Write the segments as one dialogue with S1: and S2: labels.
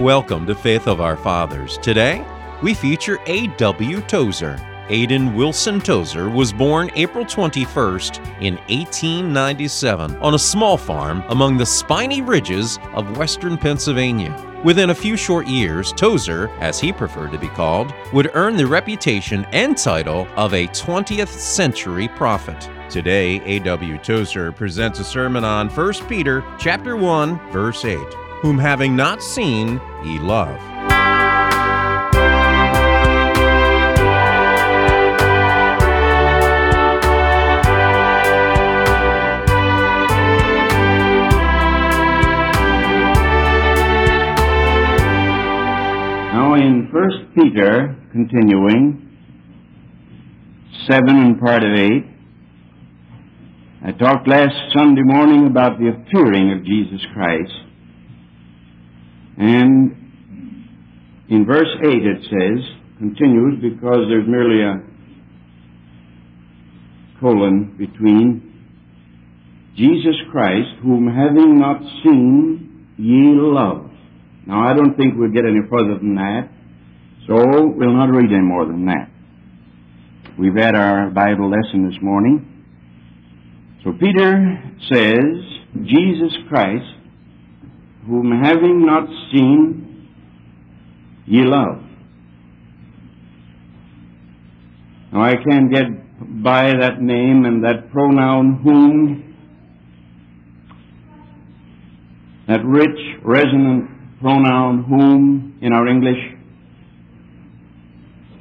S1: Welcome to Faith of Our Fathers. Today, we feature A.W. Tozer. Aiden Wilson Tozer was born April 21st in 1897 on a small farm among the spiny ridges of western Pennsylvania. Within a few short years, Tozer, as he preferred to be called, would earn the reputation and title of a 20th century prophet. Today, A.W. Tozer presents a sermon on 1 Peter chapter 1, verse 8, whom having not seen ye love.
S2: Now in First Peter, continuing, 7 and part of 8, I talked last Sunday morning about the appearing of Jesus Christ. And in verse 8 it says, continues because there's merely a colon between, Jesus Christ, whom having not seen ye love. Now, I don't think we'll get any further than that, so we'll not read any more than that. We've had our Bible lesson this morning. So Peter says, Jesus Christ, whom having not seen, ye love. Now, I can't get by that name and that pronoun whom, that rich, resonant pronoun whom in our English,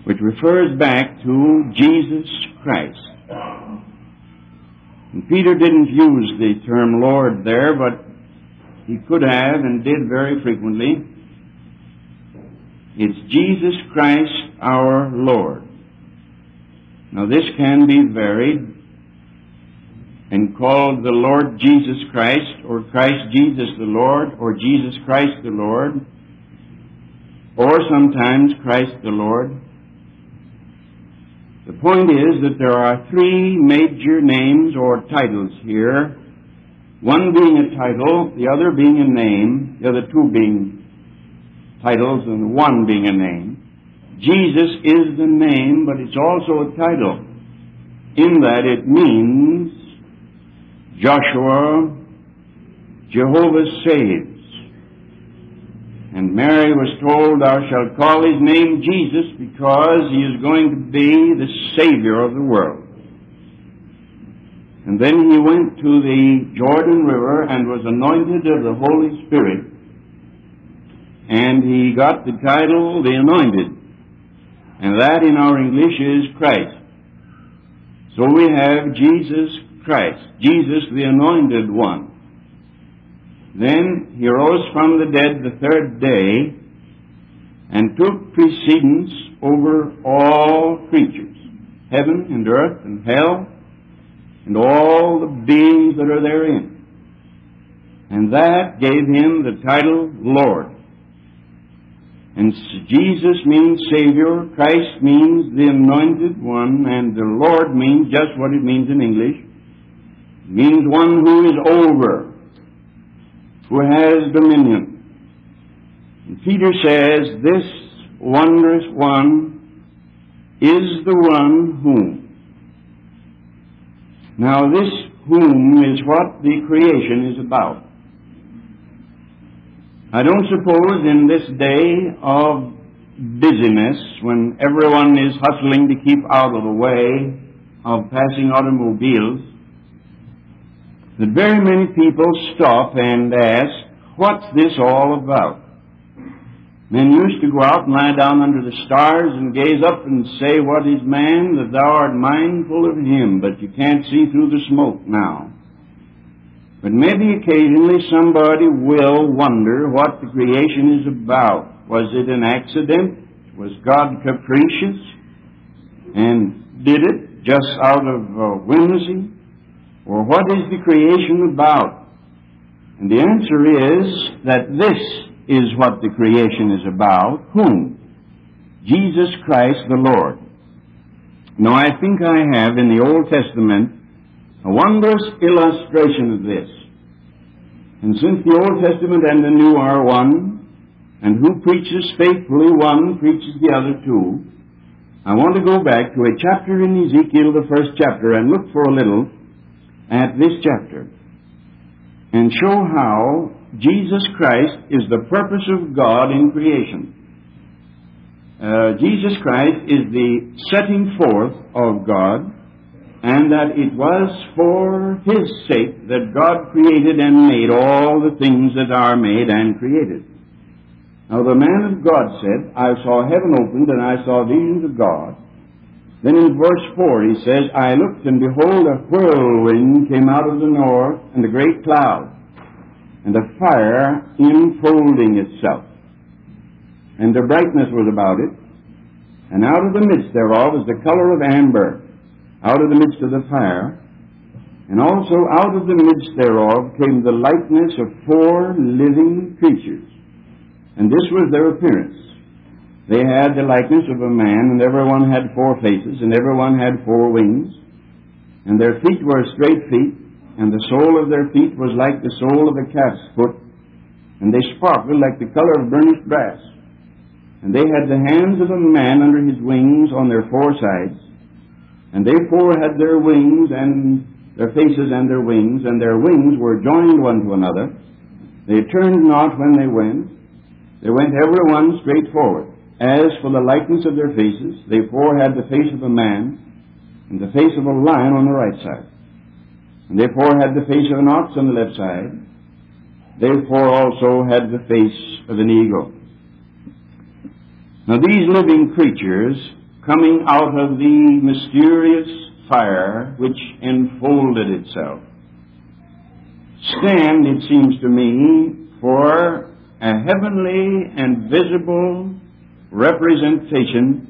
S2: which refers back to Jesus Christ. And Peter didn't use the term Lord there, but he could have and did very frequently. It's Jesus Christ our Lord. Now this can be varied and called the Lord Jesus Christ, or Christ Jesus the Lord, or Jesus Christ the Lord, or sometimes Christ the Lord. The point is that there are three major names or titles here, one being a title, the other being a name, the other two being titles, and one being a name. Jesus is the name, but it's also a title, in that it means Joshua, Jehovah saves. And Mary was told, Thou shalt call his name Jesus because he is going to be the Savior of the world. And then he went to the Jordan River and was anointed of the Holy Spirit. And he got the title, the Anointed. And that in our English is Christ. So we have Jesus Christ, Jesus the Anointed One. Then he rose from the dead the third day and took precedence over all creatures, heaven and earth and hell, and all the beings that are therein. And that gave him the title Lord. And Jesus means Savior, Christ means the Anointed One, and the Lord means just what it means in English. It means one who is over, who has dominion. And Peter says, this wondrous one is the one whom. Now this whom is what the creation is about. I don't suppose in this day of busyness, when everyone is hustling to keep out of the way of passing automobiles, that very many people stop and ask, what's this all about? Men used to go out and lie down under the stars and gaze up and say, What is man that thou art mindful of him? But you can't see through the smoke now. But maybe occasionally somebody will wonder what the creation is about. Was it an accident? Was God capricious and did it just out of uh, whimsy? Or what is the creation about? And the answer is that this is what the creation is about. Whom? Jesus Christ the Lord. Now I think I have in the Old Testament a wondrous illustration of this. And since the Old Testament and the New are one, and who preaches faithfully one preaches the other too. I want to go back to a chapter in Ezekiel, the first chapter, and look for a little at this chapter and show how Jesus Christ is the purpose of God in creation. Uh, Jesus Christ is the setting forth of God, and that it was for His sake that God created and made all the things that are made and created. Now the man of God said, I saw heaven opened, and I saw visions of God. Then in verse 4 he says, I looked, and behold, a whirlwind came out of the north, and a great cloud, and a fire enfolding itself. And the brightness was about it, and out of the midst thereof was the color of amber, out of the midst of the fire. And also out of the midst thereof came the likeness of four living creatures and this was their appearance. They had the likeness of a man, and everyone had four faces, and everyone had four wings. And their feet were straight feet, and the sole of their feet was like the sole of a calf's foot, and they sparkled like the color of burnished brass. And they had the hands of a man under his wings on their four sides, and they four had their wings and their faces and their wings, and their wings were joined one to another. They turned not when they went, they went every one straight forward. As for the likeness of their faces, they four had the face of a man, and the face of a lion on the right side. And they four had the face of an ox on the left side. They four also had the face of an eagle. Now these living creatures, coming out of the mysterious fire which enfolded itself, stand, it seems to me, for a heavenly and visible representation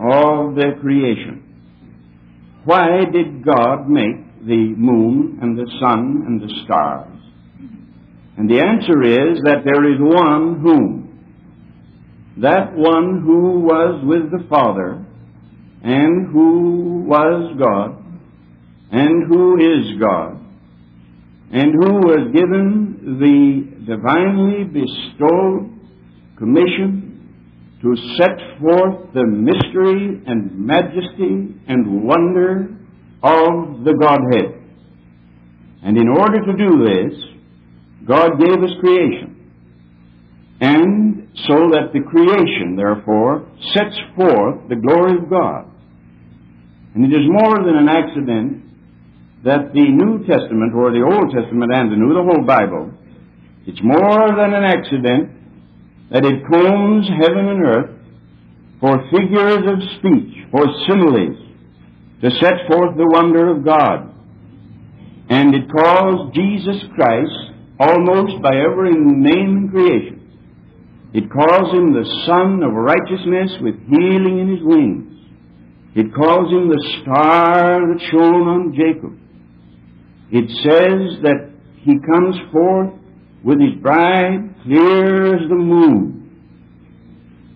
S2: of the creation. Why did God make the moon and the sun and the stars? And the answer is that there is one whom. That one who was with the Father and who was God and who is God and who was given the divinely bestowed commission to set forth the mystery and majesty and wonder of the Godhead. And in order to do this, God gave us creation. And so that the creation, therefore, sets forth the glory of God. And it is more than an accident that the New Testament, or the Old Testament and the New, the whole Bible, it's more than an accident that it combs heaven and earth for figures of speech, for similes, to set forth the wonder of God. And it calls Jesus Christ almost by every name in creation. It calls him the Sun of Righteousness with healing in his wings. It calls him the star that shone on Jacob. It says that he comes forth with his bride clear as the moon.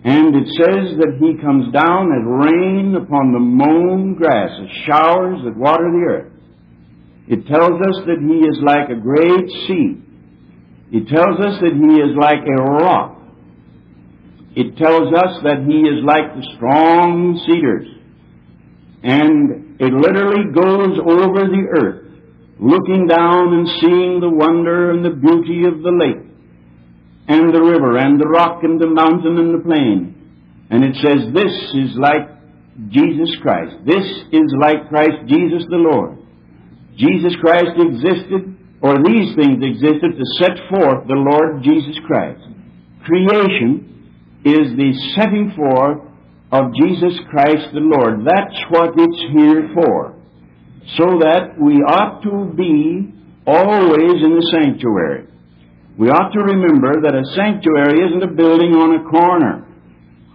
S2: And it says that he comes down as rain upon the mown grass, as showers that water the earth. It tells us that he is like a great sea. It tells us that he is like a rock. It tells us that he is like the strong cedars. And it literally goes over the earth looking down and seeing the wonder and the beauty of the lake and the river and the rock and the mountain and the plain. And it says, This is like Jesus Christ. This is like Christ Jesus the Lord. Jesus Christ existed, or these things existed, to set forth the Lord Jesus Christ. Creation is the setting forth of Jesus Christ the Lord. That's what it's here for so that we ought to be always in the sanctuary. We ought to remember that a sanctuary isn't a building on a corner.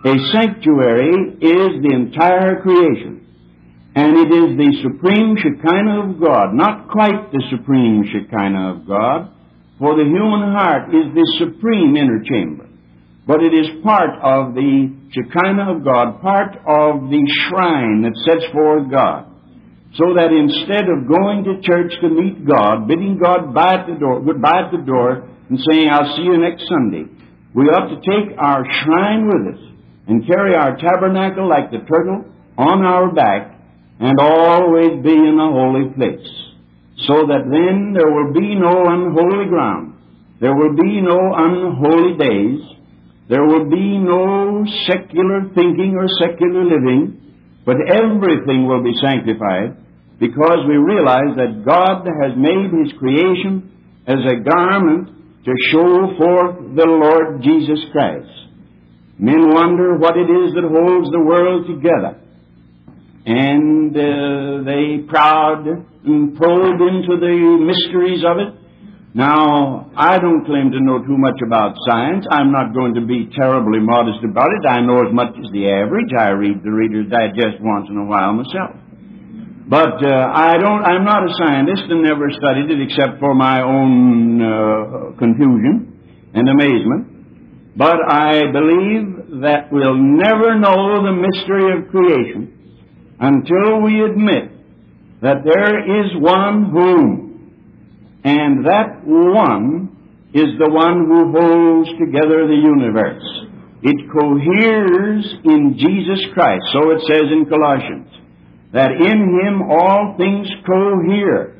S2: A sanctuary is the entire creation. And it is the supreme Shekinah of God, not quite the supreme Shekinah of God, for the human heart is the supreme inner chamber. But it is part of the Shekinah of God, part of the shrine that sets forth God. So that instead of going to church to meet God, bidding God bye at the door, goodbye at the door, and saying, I'll see you next Sunday, We ought to take our shrine with us and carry our tabernacle like the turtle on our back and always be in a holy place, so that then there will be no unholy ground, there will be no unholy days, there will be no secular thinking or secular living, but everything will be sanctified because we realize that God has made His creation as a garment to show forth the Lord Jesus Christ. Men wonder what it is that holds the world together. And uh, they proud and probe into the mysteries of it. Now, I don't claim to know too much about science. I'm not going to be terribly modest about it. I know as much as the average. I read the Reader's Digest once in a while myself. But uh, I don't. I'm not a scientist and never studied it except for my own uh, confusion and amazement. But I believe that we'll never know the mystery of creation until we admit that there is one whom, and that one is the one who holds together the universe. It coheres in Jesus Christ. So it says in Colossians that in him all things cohere.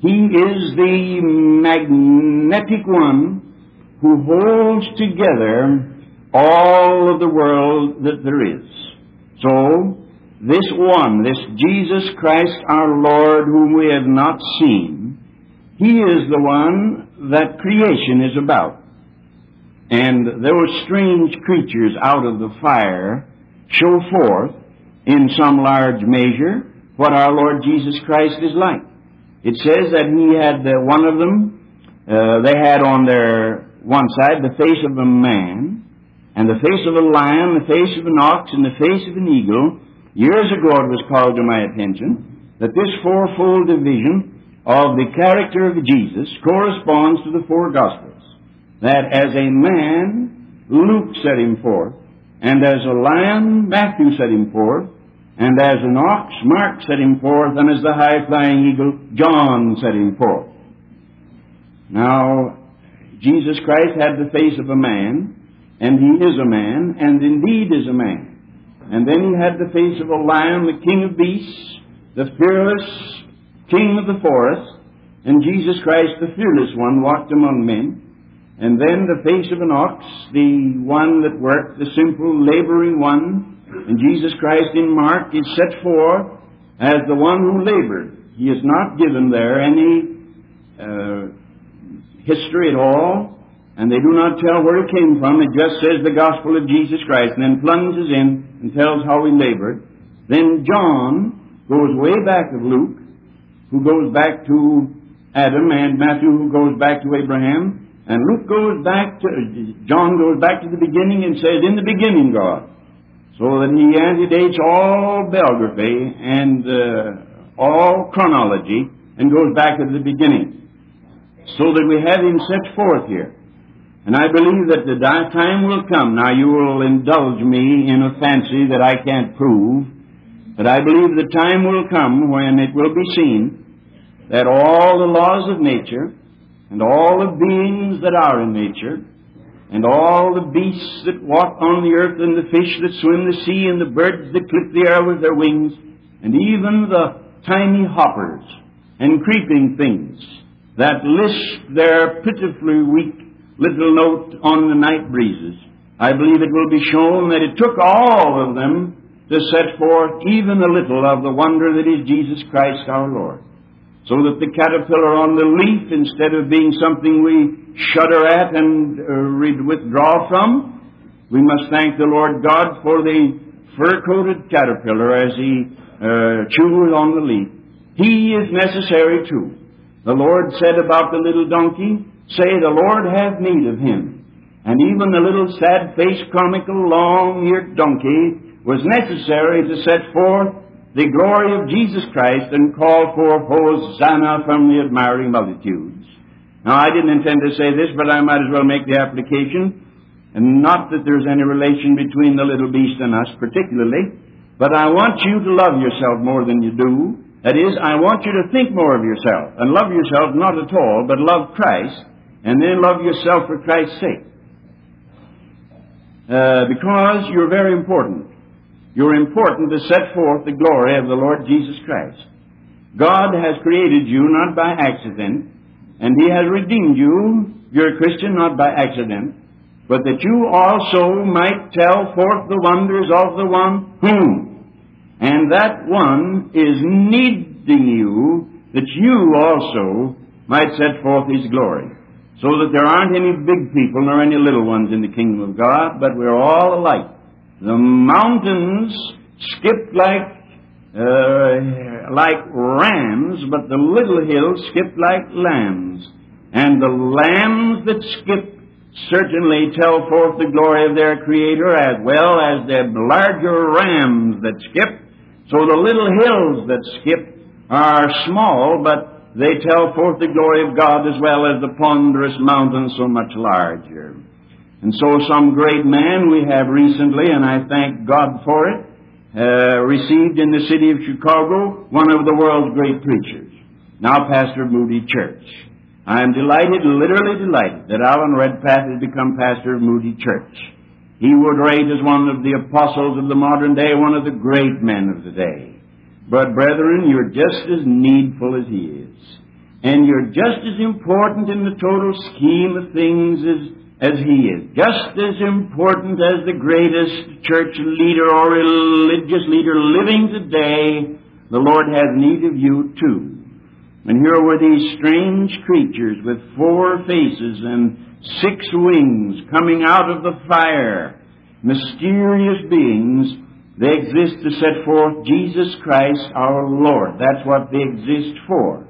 S2: He is the magnetic one who holds together all of the world that there is. So, this one, this Jesus Christ our Lord, whom we have not seen, He is the one that creation is about. And those strange creatures out of the fire show forth in some large measure what our Lord Jesus Christ is like. It says that he had uh, one of them, uh, they had on their one side the face of a man, and the face of a lion, the face of an ox, and the face of an eagle. Years ago it was called to my attention that this fourfold division of the character of Jesus corresponds to the four Gospels. That as a man, Luke set him forth, and as a lion, Matthew set him forth, and as an ox, Mark set him forth, and as the high flying eagle, John set him forth. Now, Jesus Christ had the face of a man, and he is a man, and indeed is a man. And then he had the face of a lion, the king of beasts, the fearless king of the forest, and Jesus Christ, the fearless one, walked among men. And then the face of an ox, the one that worked, the simple, laboring one, and Jesus Christ in Mark is set forth as the one who labored. He is not given there any uh, history at all, and they do not tell where he came from. It just says the gospel of Jesus Christ, and then plunges in and tells how he labored. Then John goes way back of Luke, who goes back to Adam, and Matthew, who goes back to Abraham, and Luke goes back to, John goes back to the beginning and says, In the beginning, God so that he antedates all biography and uh, all chronology and goes back to the beginning, so that we have him set forth here. And I believe that the time will come. Now you will indulge me in a fancy that I can't prove, but I believe the time will come when it will be seen that all the laws of nature and all the beings that are in nature and all the beasts that walk on the earth, and the fish that swim the sea, and the birds that clip the air with their wings, and even the tiny hoppers and creeping things that lisp their pitifully weak little note on the night breezes. I believe it will be shown that it took all of them to set forth even a little of the wonder that is Jesus Christ our Lord so that the caterpillar on the leaf, instead of being something we shudder at and uh, withdraw from, we must thank the Lord God for the fur-coated caterpillar as he uh, chews on the leaf. He is necessary too. The Lord said about the little donkey, Say, the Lord have need of him. And even the little sad-faced, comical, long-eared donkey was necessary to set forth the glory of Jesus Christ and call for Hosanna from the admiring multitudes. Now, I didn't intend to say this, but I might as well make the application. And not that there's any relation between the little beast and us particularly, but I want you to love yourself more than you do. That is, I want you to think more of yourself and love yourself not at all, but love Christ, and then love yourself for Christ's sake. uh, because you're very important. You're important to set forth the glory of the Lord Jesus Christ. God has created you not by accident, and He has redeemed you. You're a Christian not by accident, but that you also might tell forth the wonders of the one whom. And that one is needing you that you also might set forth His glory. So that there aren't any big people nor any little ones in the kingdom of God, but we're all alike. The mountains skip like uh, like rams, but the little hills skip like lambs. And the lambs that skip certainly tell forth the glory of their Creator as well as the larger rams that skip. So the little hills that skip are small, but they tell forth the glory of God as well as the ponderous mountains so much larger. And so some great man we have recently, and I thank God for it, uh, received in the city of Chicago one of the world's great preachers, now pastor of Moody Church. I am delighted, literally delighted, that Alan Redpath has become pastor of Moody Church. He would rate as one of the apostles of the modern day, one of the great men of the day. But brethren, you're just as needful as he is. And you're just as important in the total scheme of things as, as he is. Just as important as the greatest church leader or religious leader living today, the Lord has need of you too. And here were these strange creatures with four faces and six wings coming out of the fire. Mysterious beings they exist to set forth Jesus Christ our Lord. That's what they exist for.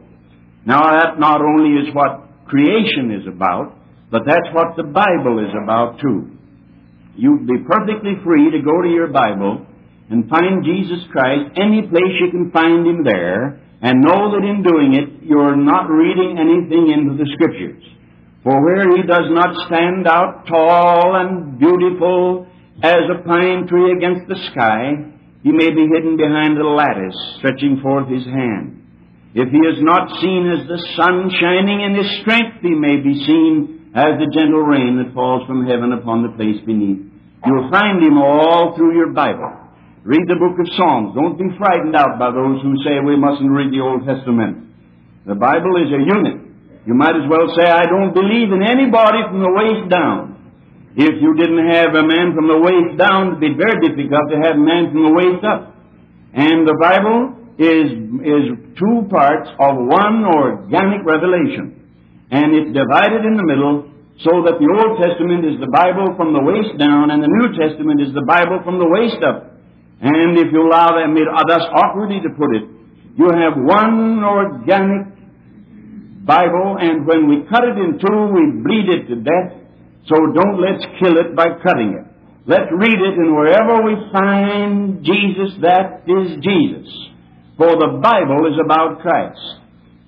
S2: Now that not only is what creation is about, but that's what the Bible is about too. You'd be perfectly free to go to your Bible and find Jesus Christ any place you can find Him there, and know that in doing it you're not reading anything into the Scriptures. For where He does not stand out tall and beautiful as a pine tree against the sky, he may be hidden behind a lattice, stretching forth his hand. If he is not seen as the sun shining in his strength, he may be seen as the gentle rain that falls from heaven upon the place beneath. You'll find him all through your Bible. Read the book of Psalms. Don't be frightened out by those who say we mustn't read the Old Testament. The Bible is a unit. You might as well say, I don't believe in anybody from the waist down. If you didn't have a man from the waist down, it'd be very difficult to have a man from the waist up. And the Bible is, is two parts of one organic revelation. And it's divided in the middle so that the Old Testament is the Bible from the waist down and the New Testament is the Bible from the waist up. And if you allow them, uh, thus awkwardly to put it, you have one organic Bible, and when we cut it in two, we bleed it to death, so don't let's kill it by cutting it. Let's read it, and wherever we find Jesus, that is Jesus. For the Bible is about Christ.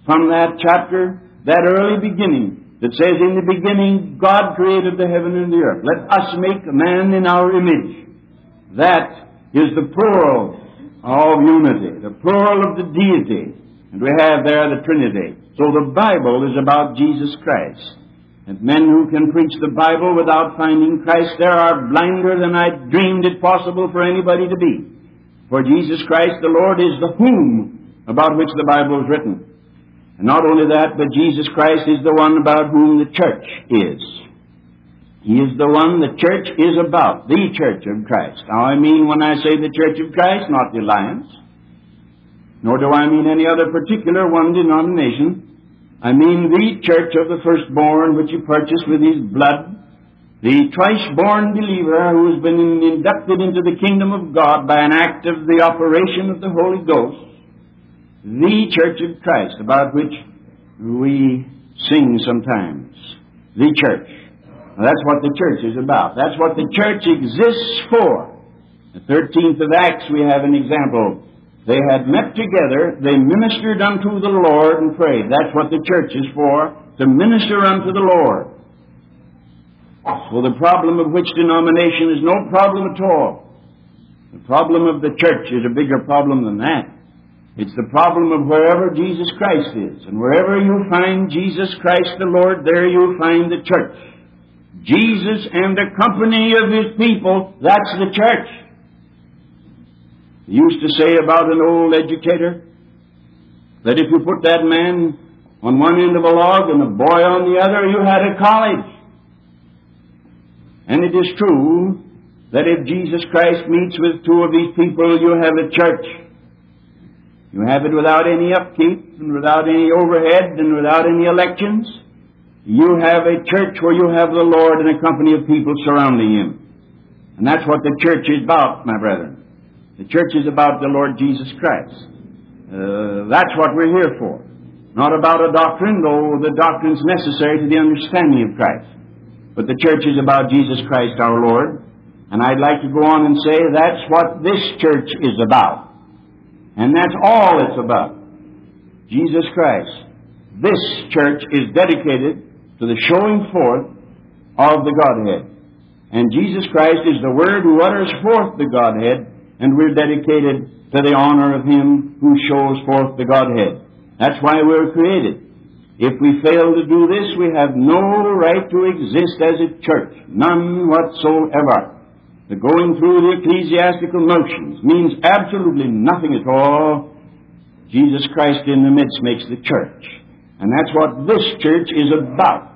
S2: From that chapter, that early beginning, that says, In the beginning God created the heaven and the earth. Let us make man in our image. That is the plural of unity, the plural of the deity. And we have there the Trinity. So the Bible is about Jesus Christ. And men who can preach the Bible without finding Christ there are blinder than I dreamed it possible for anybody to be. For Jesus Christ the Lord is the whom about which the Bible is written. And not only that, but Jesus Christ is the one about whom the church is. He is the one the church is about, the church of Christ. Now I mean when I say the church of Christ, not the alliance, nor do I mean any other particular one denomination, I mean the church of the firstborn which he purchased with his blood, the twice-born believer who has been inducted into the kingdom of God by an act of the operation of the Holy Ghost, the church of Christ, about which we sing sometimes. The church. Now, that's what the church is about. That's what the church exists for. The 13th of Acts, we have an example they had met together, they ministered unto the Lord and prayed. That's what the church is for, to minister unto the Lord. Well, the problem of which denomination is no problem at all. The problem of the church is a bigger problem than that. It's the problem of wherever Jesus Christ is. And wherever you find Jesus Christ the Lord, there you'll find the church. Jesus and the company of his people, that's the church. They used to say about an old educator that if you put that man on one end of a log and a boy on the other, you had a college. And it is true that if Jesus Christ meets with two of these people, you have a church. You have it without any upkeep and without any overhead and without any elections. You have a church where you have the Lord and a company of people surrounding Him. And that's what the church is about, my brethren. The church is about the Lord Jesus Christ. Uh, that's what we're here for. Not about a doctrine, though the doctrine's necessary to the understanding of Christ. But the church is about Jesus Christ our Lord. And I'd like to go on and say that's what this church is about. And that's all it's about. Jesus Christ. This church is dedicated to the showing forth of the Godhead. And Jesus Christ is the Word who utters forth the Godhead, and we're dedicated to the honor of Him who shows forth the Godhead. That's why we're created. If we fail to do this, we have no right to exist as a church. None whatsoever. The going through the ecclesiastical motions means absolutely nothing at all. Jesus Christ in the midst makes the church. And that's what this church is about.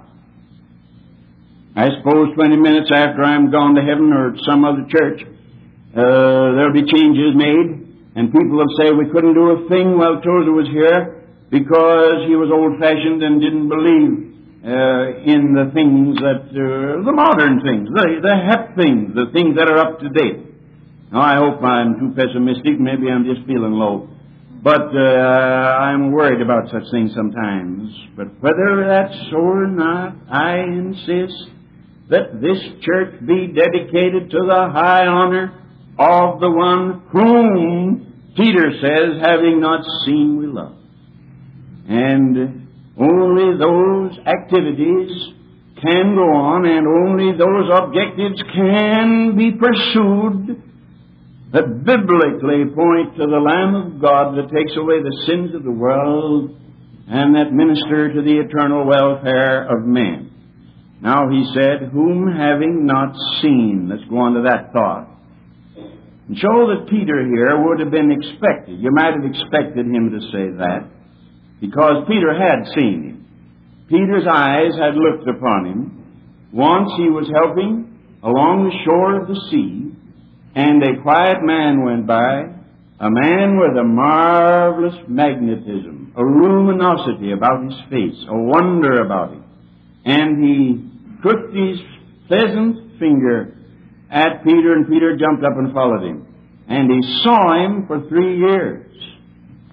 S2: I suppose 20 minutes after I'm gone to heaven or some other church, uh, there'll be changes made, and people will say we couldn't do a thing while Tozer was here because he was old-fashioned and didn't believe uh, in the things that, uh, the modern things, the, the hep things, the things that are up to date. Now, I hope I'm too pessimistic. Maybe I'm just feeling low. But uh, I'm worried about such things sometimes. But whether that's so or not, I insist that this church be dedicated to the high honor of the one whom Peter says, having not seen, we love. And only those activities can go on and only those objectives can be pursued that biblically point to the Lamb of God that takes away the sins of the world and that minister to the eternal welfare of men. Now he said, whom having not seen, let's go on to that thought. And show that Peter here would have been expected. You might have expected him to say that because Peter had seen him. Peter's eyes had looked upon him. Once he was helping along the shore of the sea, and a quiet man went by, a man with a marvelous magnetism, a luminosity about his face, a wonder about him. And he crooked his pleasant finger at Peter, and Peter jumped up and followed him. And he saw him for three years.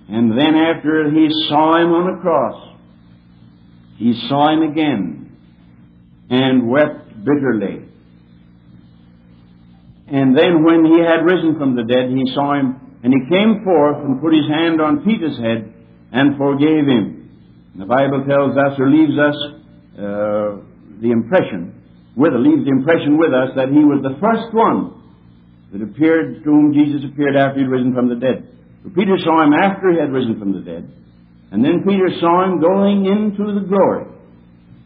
S2: And then after he saw him on the cross, he saw him again and wept bitterly. And then when he had risen from the dead, he saw him, and he came forth and put his hand on Peter's head and forgave him. And the Bible tells us, or leaves us, uh, the impression, with leaves the impression with us that he was the first one that appeared to whom Jesus appeared after he had risen from the dead. Peter saw him after he had risen from the dead, and then Peter saw him going into the glory.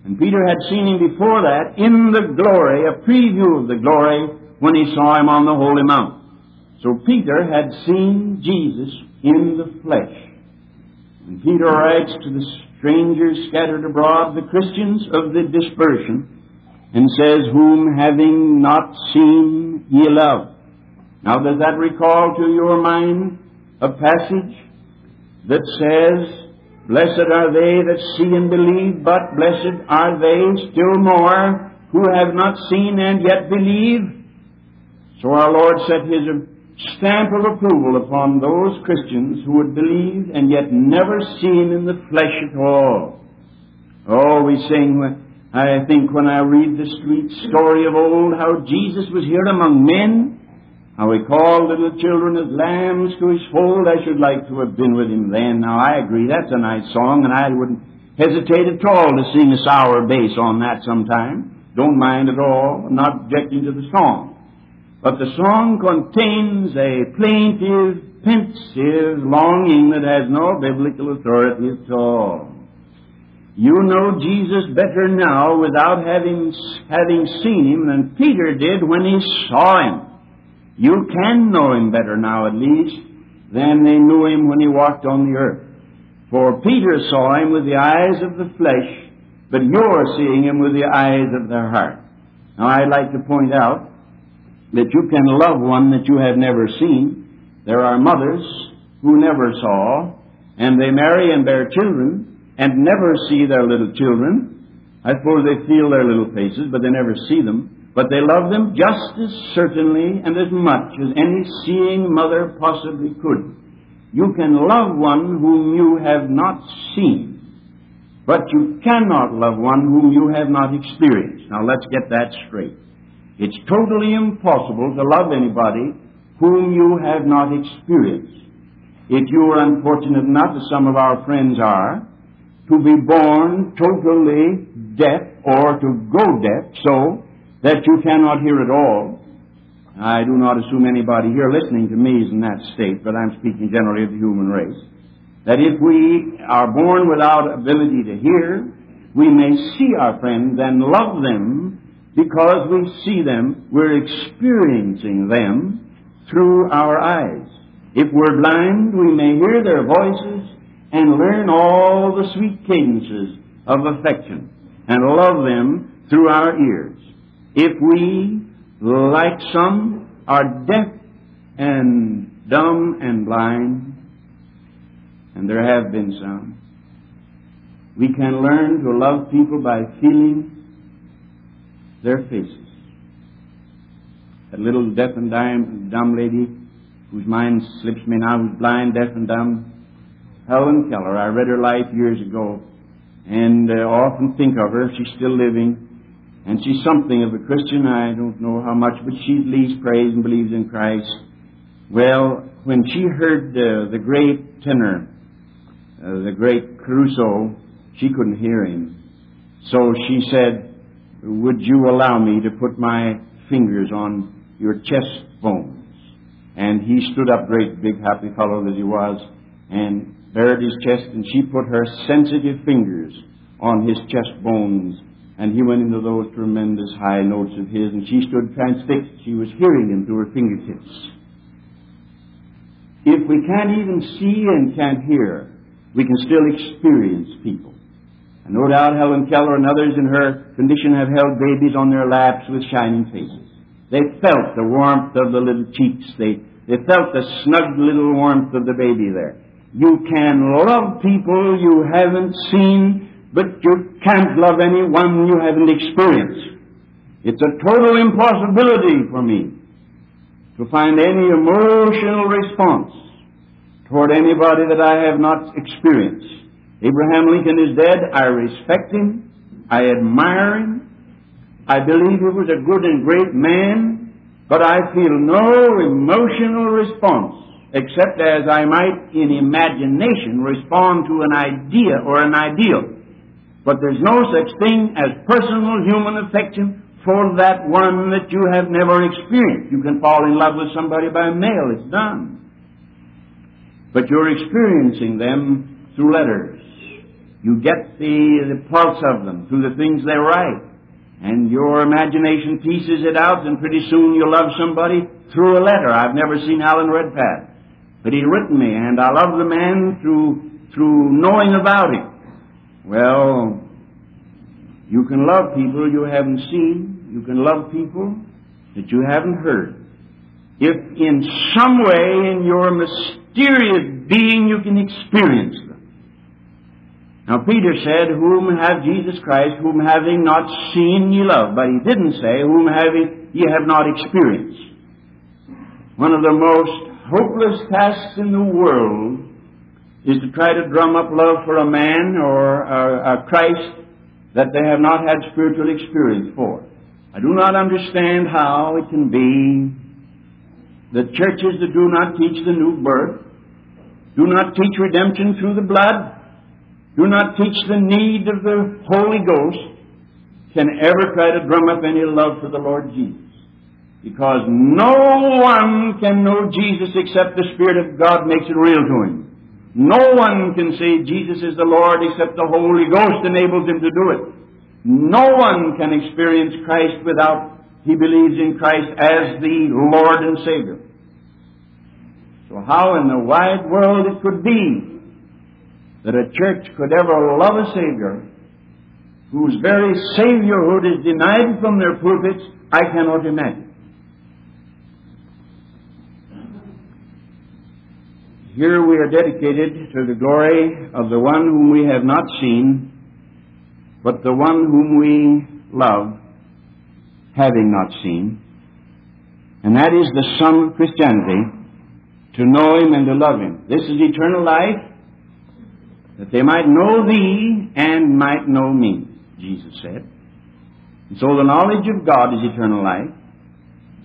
S2: And Peter had seen him before that in the glory, a preview of the glory when he saw him on the holy mount. So Peter had seen Jesus in the flesh. And Peter writes to the strangers scattered abroad, the Christians of the dispersion, and says, Whom having not seen ye love. Now does that recall to your mind a passage that says, Blessed are they that see and believe, but blessed are they still more who have not seen and yet believe. So our Lord set His stamp of approval upon those Christians who would believe and yet never seen in the flesh at all. Oh, we sing, I think when I read the sweet story of old, how Jesus was here among men, how he called little children as lambs to his fold. I should like to have been with him then. Now, I agree, that's a nice song, and I wouldn't hesitate at all to sing a sour bass on that sometime. Don't mind at all. I'm not objecting to the song. But the song contains a plaintive, pensive longing that has no biblical authority at all. You know Jesus better now without having, having seen him than Peter did when he saw him. You can know him better now, at least, than they knew him when he walked on the earth. For Peter saw him with the eyes of the flesh, but you're seeing him with the eyes of the heart. Now, I'd like to point out that you can love one that you have never seen. There are mothers who never saw, and they marry and bear children, and never see their little children. I suppose they feel their little faces, but they never see them. But they love them just as certainly and as much as any seeing mother possibly could. You can love one whom you have not seen, but you cannot love one whom you have not experienced. Now let's get that straight. It's totally impossible to love anybody whom you have not experienced. If you are unfortunate enough, as some of our friends are, to be born totally deaf or to go deaf so that you cannot hear at all. I do not assume anybody here listening to me is in that state, but I'm speaking generally of the human race. That if we are born without ability to hear, we may see our friends and love them because we see them, we're experiencing them through our eyes. If we're blind, we may hear their voices and learn all the sweet cadences of affection and love them through our ears. If we, like some, are deaf and dumb and blind, and there have been some, we can learn to love people by feeling their faces. That little deaf and dumb lady whose mind slips me now, who's blind, deaf, and dumb, Helen Keller. I read her life years ago and uh, often think of her. She's still living. And she's something of a Christian. I don't know how much, but she at least prays and believes in Christ. Well, when she heard uh, the great tenor, uh, the great Caruso, she couldn't hear him. So she said, Would you allow me to put my fingers on your chest bones? And he stood up, great big happy fellow that he was, and bared his chest, and she put her sensitive fingers on his chest bones, and he went into those tremendous high notes of his, and she stood transfixed. She was hearing him through her fingertips. If we can't even see and can't hear, we can still experience people. And no doubt Helen Keller and others in her condition have held babies on their laps with shining faces. They felt the warmth of the little cheeks. They, they felt the snug little warmth of the baby there. You can love people you haven't seen, but you can't love anyone you haven't experienced. It's a total impossibility for me to find any emotional response toward anybody that I have not experienced. Abraham Lincoln is dead. I respect him. I admire him. I believe he was a good and great man, but I feel no emotional response except as I might in imagination respond to an idea or an ideal. But there's no such thing as personal human affection for that one that you have never experienced. You can fall in love with somebody by mail, it's done. But you're experiencing them through letters. You get the, the pulse of them through the things they write. And your imagination pieces it out, and pretty soon you'll love somebody through a letter. I've never seen Alan Redpath. But he'd written me, and I love the man through, through knowing about him. Well, you can love people you haven't seen. You can love people that you haven't heard. If in some way in your mysterious being you can experience them. Now Peter said, Whom have Jesus Christ, whom having not seen ye love. But he didn't say, Whom having ye have not experienced. One of the most hopeless tasks in the world is to try to drum up love for a man or a, a Christ that they have not had spiritual experience for. I do not understand how it can be that churches that do not teach the new birth, do not teach redemption through the blood, do not teach the need of the Holy Ghost, can ever try to drum up any love for the Lord Jesus. Because no one can know Jesus except the Spirit of God makes it real to him. No one can say Jesus is the Lord except the Holy Ghost enables him to do it. No one can experience Christ without he believes in Christ as the Lord and Savior. So how in the wide world it could be that a church could ever love a Savior whose very Saviorhood is denied from their pulpits, I cannot imagine. Here we are dedicated to the glory of the one whom we have not seen, but the one whom we love, having not seen. And that is the sum of Christianity, to know Him and to love Him. This is eternal life, that they might know Thee and might know me, Jesus said. And so the knowledge of God is eternal life,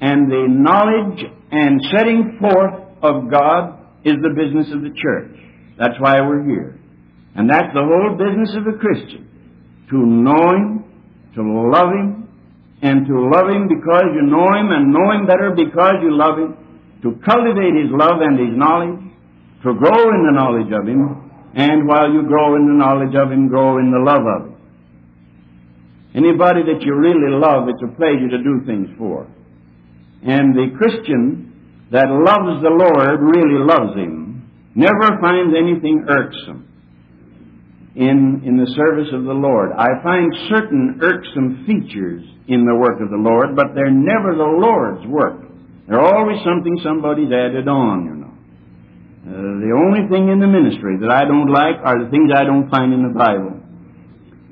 S2: and the knowledge and setting forth of God is the business of the church. That's why we're here. And that's the whole business of a Christian. To know Him, to love Him, and to love Him because you know Him, and know Him better because you love Him, to cultivate His love and His knowledge, to grow in the knowledge of Him, and while you grow in the knowledge of Him, grow in the love of Him. Anybody that you really love, it's a pleasure to do things for. And the Christian that loves the Lord really loves Him, never finds anything irksome in, in the service of the Lord. I find certain irksome features in the work of the Lord, but they're never the Lord's work. They're always something somebody's added on, you know. Uh, the only thing in the ministry that I don't like are the things I don't find in the Bible.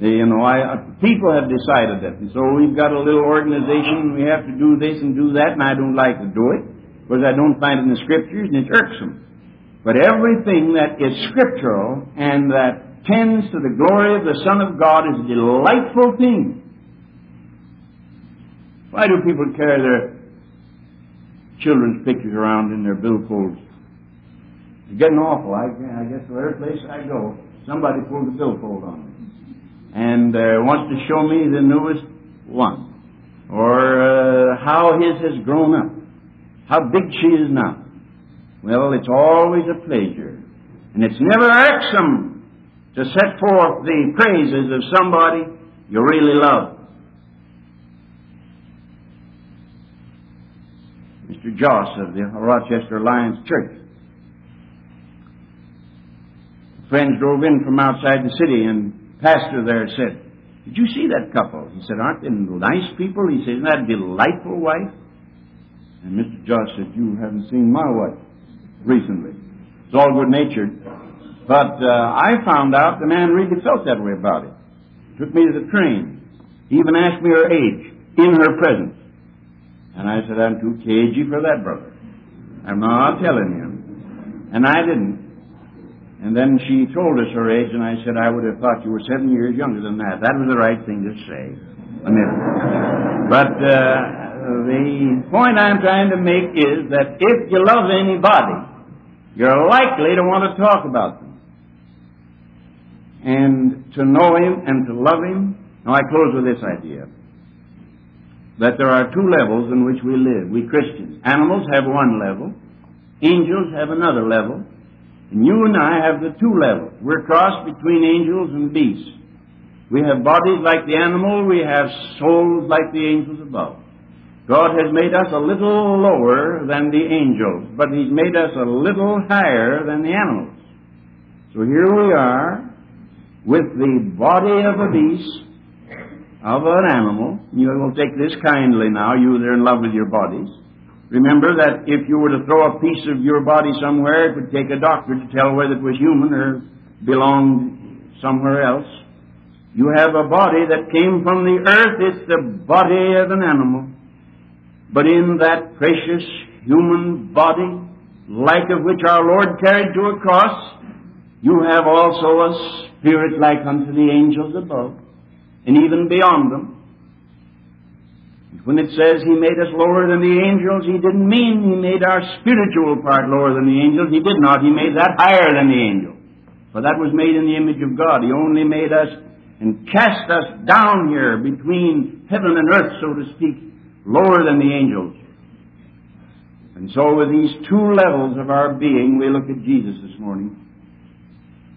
S2: You know, I, uh, people have decided that. And so we've got a little organization, we have to do this and do that, and I don't like to do it because I don't find it in the Scriptures, and it's irksome. But everything that is scriptural and that tends to the glory of the Son of God is a delightful thing. Why do people carry their children's pictures around in their billfolds? It's getting awful. I, guess every place I go, somebody pulls a billfold on me and uh, wants to show me the newest one or uh, how his has grown up how big she is now. Well, it's always a pleasure. And it's never irksome to set forth the praises of somebody you really love. Mr. Joss of the Rochester Alliance Church. Friends drove in from outside the city, and pastor there said, Did you see that couple? He said, Aren't they nice people? He said, Isn't that a delightful wife? And Mr. Josh said, You haven't seen my wife recently. It's all good natured. But uh, I found out the man really felt that way about it. Took me to the train. He even asked me her age in her presence. And I said, I'm too cagey for that, brother. I'm not telling him. And I didn't. And then she told us her age, and I said, I would have thought you were seven years younger than that. That was the right thing to say. But uh, the point I'm trying to make is that if you love anybody, you're likely to want to talk about them. And to know Him and to love Him. Now I close with this idea. That there are two levels in which we live, we Christians. Animals have one level. Angels have another level. And you and I have the two levels. We're crossed between angels and beasts. We have bodies like the animal, we have souls like the angels above. God has made us a little lower than the angels, but He's made us a little higher than the animals. So here we are with the body of a beast, of an animal. You will take this kindly now, you are in love with your bodies. Remember that if you were to throw a piece of your body somewhere, it would take a doctor to tell whether it was human or belonged somewhere else. You have a body that came from the earth. It's the body of an animal. But in that precious human body, like of which our Lord carried to a cross, you have also a spirit like unto the angels above, and even beyond them. When it says He made us lower than the angels, He didn't mean He made our spiritual part lower than the angels. He did not. He made that higher than the angels. For that was made in the image of God. He only made us and cast us down here between heaven and earth, so to speak, lower than the angels. And so with these two levels of our being, we look at Jesus this morning.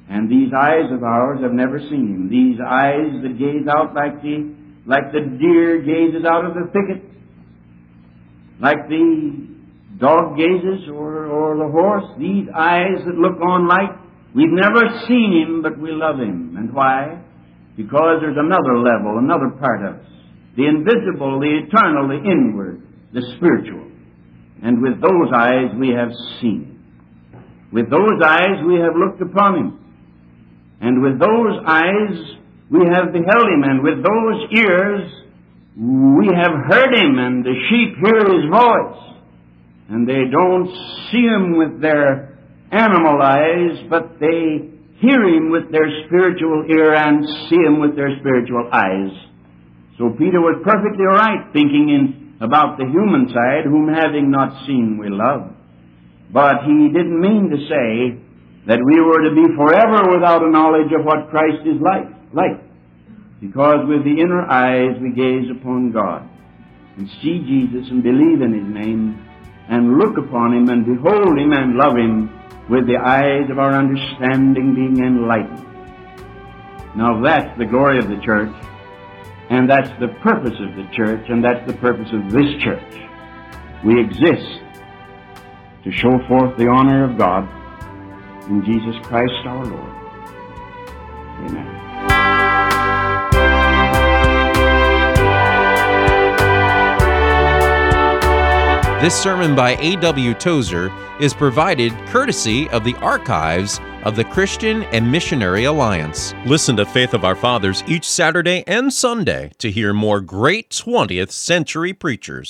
S2: And these eyes of ours have never seen him. These eyes that gaze out like the, like the deer gazes out of the thicket, like the dog gazes or, or the horse, these eyes that look on like we've never seen him, but we love him. And why? Because there's another level, another part of us. The invisible, the eternal, the inward, the spiritual. And with those eyes we have seen. With those eyes we have looked upon him. And with those eyes we have beheld him. And with those ears we have heard him. And the sheep hear his voice. And they don't see him with their animal eyes, but they hear him with their spiritual ear and see him with their spiritual eyes. So Peter was perfectly right thinking in about the human side, whom having not seen we love. But he didn't mean to say that we were to be forever without a knowledge of what Christ is like. Like. Because with the inner eyes we gaze upon God and see Jesus and believe in His name and look upon Him and behold Him and love Him with the eyes of our understanding being enlightened. Now that's the glory of the church, and that's the purpose of the church, and that's the purpose of this church. We exist to show forth the honor of God in Jesus Christ our Lord. Amen.
S1: This sermon by A.W. Tozer is provided courtesy of the archives of the Christian and Missionary Alliance. Listen to Faith of Our Fathers each Saturday and Sunday to hear more great 20th century preachers.